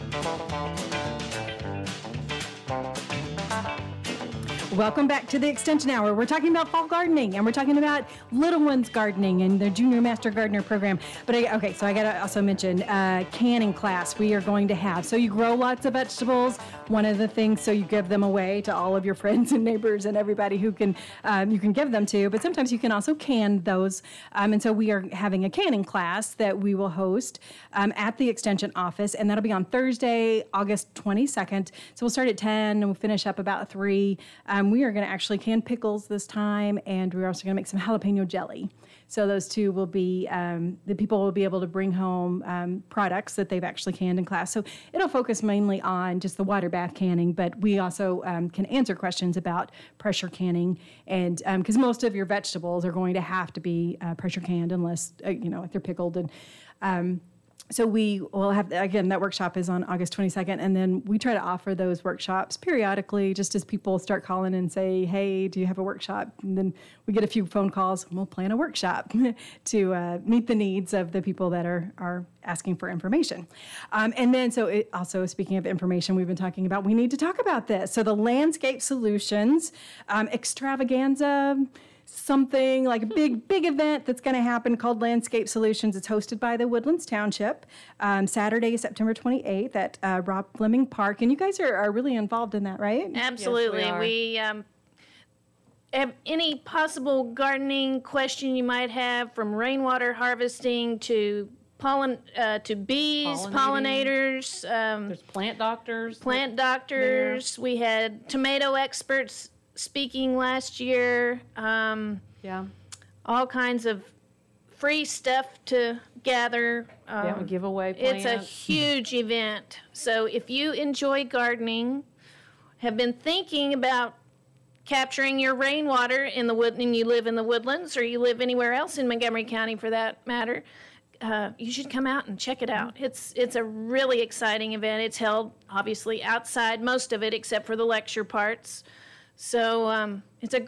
Welcome back to the Extension Hour. We're talking about fall gardening and we're talking about little ones gardening and the Junior Master Gardener program. But I, okay, so I got to also mention uh, canning class we are going to have. So you grow lots of vegetables. One of the things, so you give them away to all of your friends and neighbors and everybody who can um, you can give them to. But sometimes you can also can those. Um, and so we are having a canning class that we will host um, at the Extension office, and that'll be on Thursday, August 22nd. So we'll start at 10 and we'll finish up about three. Um, we are going to actually can pickles this time, and we're also going to make some jalapeno jelly. So those two will be um, the people will be able to bring home um, products that they've actually canned in class. So it'll focus mainly on just the water bath canning, but we also um, can answer questions about pressure canning, and because most of your vegetables are going to have to be uh, pressure canned unless uh, you know they're pickled and. So we will have again that workshop is on august 22nd and then we try to offer those workshops periodically just as people start calling and say hey do you have a workshop? And then we get a few phone calls and we'll plan a workshop to uh, meet the needs of the people that are are asking for information. Um, and then so it, also speaking of information we've been talking about we need to talk about this. So the landscape solutions um, extravaganza something like a big big event that's going to happen called landscape solutions it's hosted by the woodlands township um, saturday september 28th at uh, rob fleming park and you guys are, are really involved in that right Absolutely. Yes, we we um, have any possible gardening question you might have, from rainwater harvesting to pollen uh, to bees, pollinators. Um, There's plant doctors. plant doctors. We had tomato experts speaking last year. Um, yeah. All kinds of free stuff to gather. Yeah, Um, give away It's a huge event. So if you enjoy gardening, have been thinking about capturing your rainwater in the wood, and you live in the woodlands, or you live anywhere else in Montgomery County for that matter, uh, you should come out and check it out. It's it's a really exciting event. It's held obviously outside, most of it except for the lecture parts. So um, it's a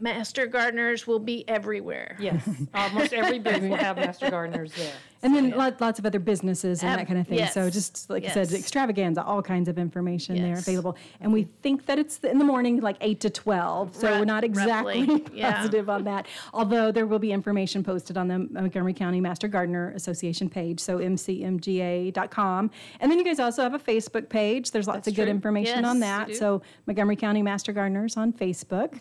master gardeners will be everywhere. Yes, almost every booth will have master gardeners there. and then lot, lots of other businesses and Ab- that kind of thing. So just like I said extravaganza all kinds of information there available. And we think that it's in the morning like 8 to 12 so Ru- we're not exactly roughly, yeah. positive on that. Although there will be information posted on the montgomery county master gardener association page so mcmga.com and then you guys also have a facebook page. There's lots That's of good true. information on that. so montgomery county master gardeners on facebook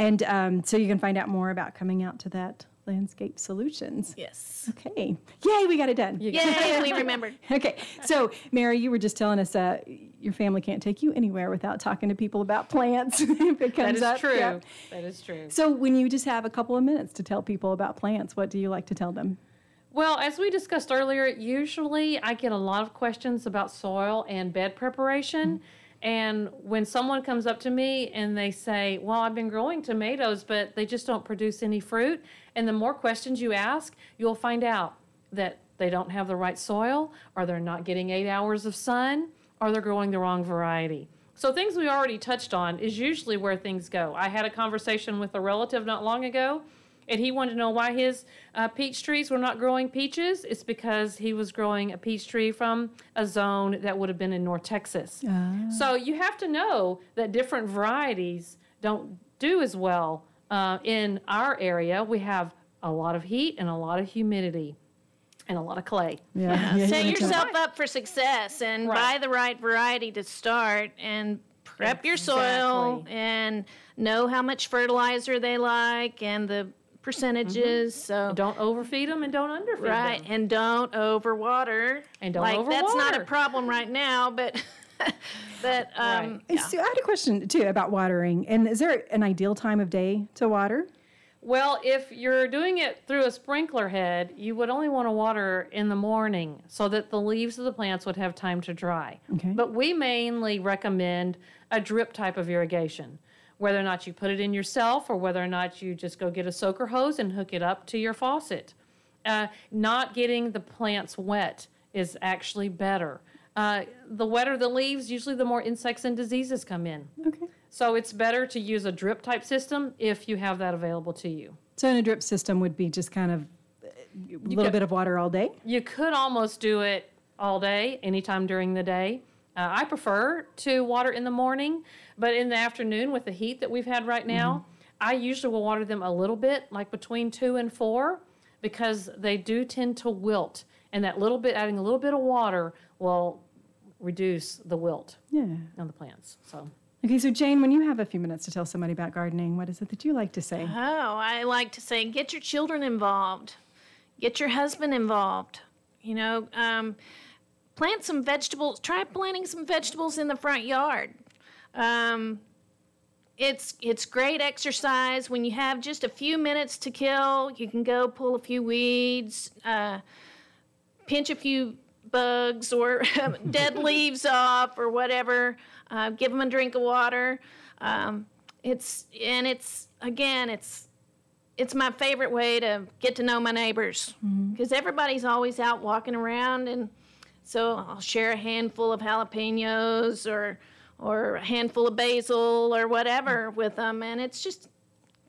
and um, so you can find out more about coming out to that landscape solutions Yes. okay yay we got it done Yay, we remembered. okay, so Mary, you were just telling us uh, your family can't take you anywhere without talking to people about plants. if it comes That is up. true. Yeah. That is true. So when you just have a couple of minutes to tell people about plants, what do you like to tell them? Well, as we discussed earlier, usually I get a lot of questions about soil and bed preparation. And when someone comes up to me and they say, Well, I've been growing tomatoes, but they just don't produce any fruit. And the more questions you ask, you'll find out that they don't have the right soil, or they're not getting eight hours of sun, or they're growing the wrong variety. So, things we already touched on is usually where things go. I had a conversation with a relative not long ago and he wanted to know why his uh, peach trees were not growing peaches. It's because he was growing a peach tree from a zone that would have been in North Texas. So you have to know that different varieties don't do as well uh, in our area. We have a lot of heat and a lot of humidity and a lot of clay. Yeah. Yeah, Set yourself up for success and buy the right variety to start and prep your soil Exactly. and know how much fertilizer they like and the percentages. So don't overfeed them and don't underfeed right, them. Right, and don't overwater. And don't overwater. that's not a problem right now, but but um, So I had a question too about watering. And is there an ideal time of day to water? Well, if you're doing it through a sprinkler head, you would only want to water in the morning so that the leaves of the plants would have time to dry. Okay. But we mainly recommend a drip type of irrigation. Whether or not you put it in yourself or whether or not you just go get a soaker hose and hook it up to your faucet. Uh, not getting the plants wet is actually better. Uh, the wetter the leaves, usually the more insects and diseases come in. Okay. So it's better to use a drip type system if you have that available to you. So in a drip system would be just kind of a little could- bit of water all day. You could almost do it all day, anytime during the day. Uh, I prefer to water in the morning, but in the afternoon with the heat that we've had right now, I usually will water them a little bit, like between two and four, because they do tend to wilt. And that little bit, adding a little bit of water will reduce the wilt Yeah. on the plants. So. Okay, so Jane, when you have a few minutes to tell somebody about gardening, what is it that you like to say? Oh, I like to say get your children involved, get your husband involved. You know, um, plant some vegetables. Try planting some vegetables in the front yard. Um, it's it's great exercise when you have just a few minutes to kill. You can go pull a few weeds, uh, pinch a few bugs or dead leaves off or whatever. Uh, give them a drink of water. Um, it's and it's again it's it's my favorite way to get to know my neighbors because everybody's always out walking around and so I'll share a handful of jalapenos or or a handful of basil or whatever with them and it's just a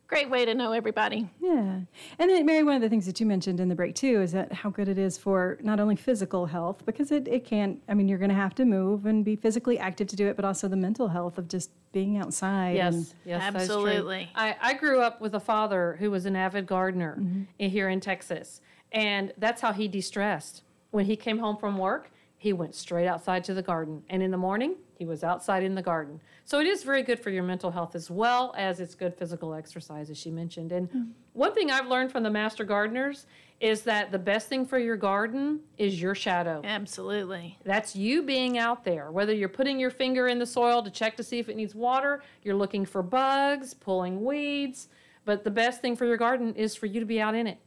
great way to know everybody. Yeah. And then, Mary, one of the things that you mentioned in the break, too, is that how good it is for not only physical health, because it, it can, I mean, you're going to have to move and be physically active to do it, but also the mental health of just being outside. Yes, and- yes, that is true. Absolutely. I, I grew up with a father who was an avid gardener Mm-hmm. in- here in Texas, and that's how he de-stressed. When he came home from work, he went straight outside to the garden, and in the morning, he was outside in the garden. So it is very good for your mental health as well as it's good physical exercise, as she mentioned. And Mm. one thing I've learned from the master gardeners is that the best thing for your garden is your shadow. Absolutely. That's you being out there, whether you're putting your finger in the soil to check to see if it needs water, you're looking for bugs, pulling weeds, but the best thing for your garden is for you to be out in it.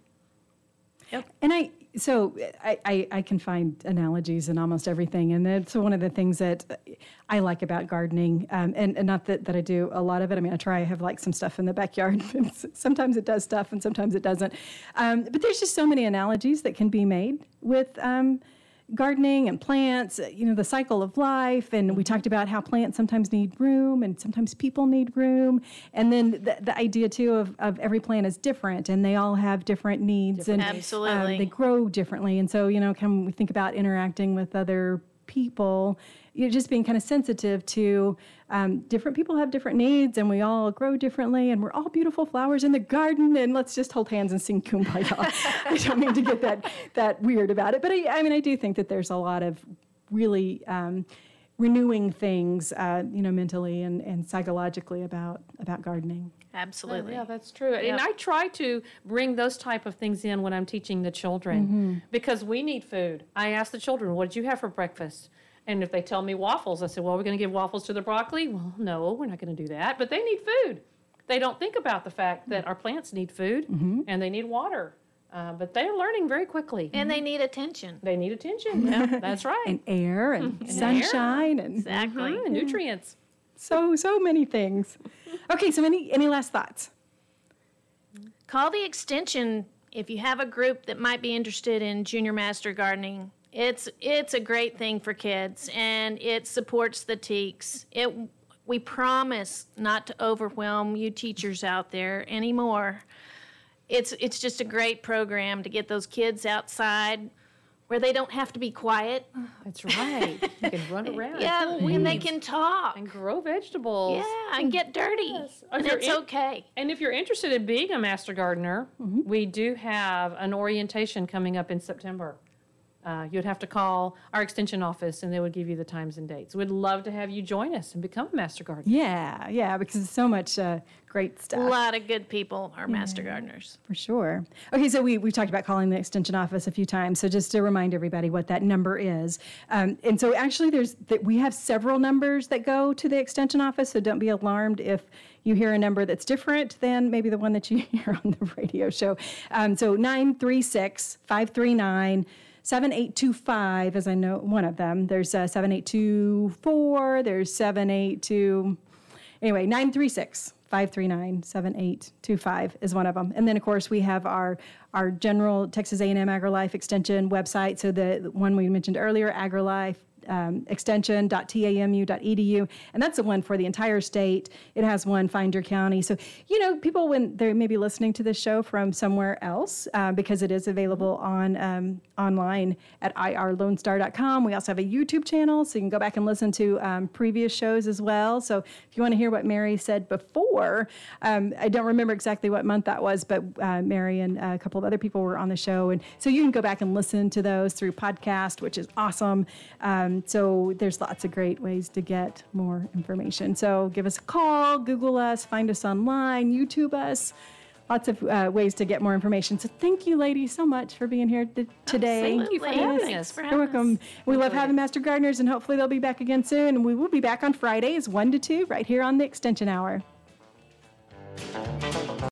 Yep. And I, so I, I, I can find analogies in almost everything. And that's one of the things that I like about gardening. Um, and, and not that, that I do a lot of it. I mean, I try, I have like some stuff in the backyard. sometimes it does stuff and sometimes it doesn't. Um, but there's just so many analogies that can be made with, um, gardening and plants, uh, you know, the cycle of life. And we talked about how plants sometimes need room and sometimes people need room. And then the, the idea too of, of every plant is different and they all have different needs and um, they grow differently. And so, you know, can we think about interacting with other people, you know, just being kind of sensitive to um, different people have different needs and we all grow differently and we're all beautiful flowers in the garden and let's just hold hands and sing kumbaya. I don't mean to get that, that weird about it, but I, I mean, I do think that there's a lot of really um, renewing things, uh, you know, mentally and, and psychologically about, about gardening. Absolutely. Yeah, that's true. And I try to bring those type of things in when I'm teaching the children Mhm. because we need food. I ask the children, "What did you have for breakfast?" And if they tell me waffles, I say, "Well, we're going to give waffles to the broccoli." Well, no, we're not going to do that. But they need food. They don't think about the fact that our plants need food and they need water. Uh, but they're learning very quickly. And they need attention. They need attention. Yeah, that's right. And air and, And sunshine and Exactly. Mhm, and nutrients. so so many things. Okay, so any any last thoughts? Call the extension if you have a group that might be interested in junior master gardening. It's it's a great thing for kids and it supports the TEKS. It we promise not to overwhelm you teachers out there anymore. It's it's just a great program to get those kids outside where they don't have to be quiet. That's right. You can run around. Yeah, pull and they can talk. and grow vegetables. Yeah, and get dirty. Yes. And it's in- okay. And if you're interested in being a master gardener, mm-hmm. we do have an orientation coming up in September. Uh, you'd have to call our extension office and they would give you the times and dates. We'd love to have you join us and become a master gardener. Yeah, yeah, because it's so much uh, great stuff. A lot of good people are master gardeners. For sure. Okay, so we, we've talked about calling the extension office a few times. So just to remind everybody what that number is. Um, and so actually there's that we have several numbers that go to the extension office. So don't be alarmed if you hear a number that's different than maybe the one that you hear on the radio show. Um, so 936 539 7825, as I know one of them. There's uh, 7824, there's 782, anyway, 936 539 7825 is one of them. And then, of course, we have our our general Texas A&M AgriLife Extension website. So the one we mentioned earlier, AgriLife um, extension.tamu.edu, and that's the one for the entire state. It has one Find Your County. So, you know, people, when they may be listening to this show from somewhere else, uh, because it is available on um, online at irlonestar.com. We also have a YouTube channel, so you can go back and listen to um, previous shows as well. So, if you want to hear what Mary said before, um, I don't remember exactly what month that was, but uh, Mary and a couple of other people were on the show. And so you can go back and listen to those through podcast, which is awesome. Um, so there's lots of great ways to get more information. So give us a call, Google us, find us online, YouTube us. Lots of uh, ways to get more information. So thank you, ladies, so much for being here today. Thank you for having us. You're welcome. We love having Master Gardeners, and hopefully they'll be back again soon. And we will be back on Fridays, 1 to 2, right here on the Extension Hour.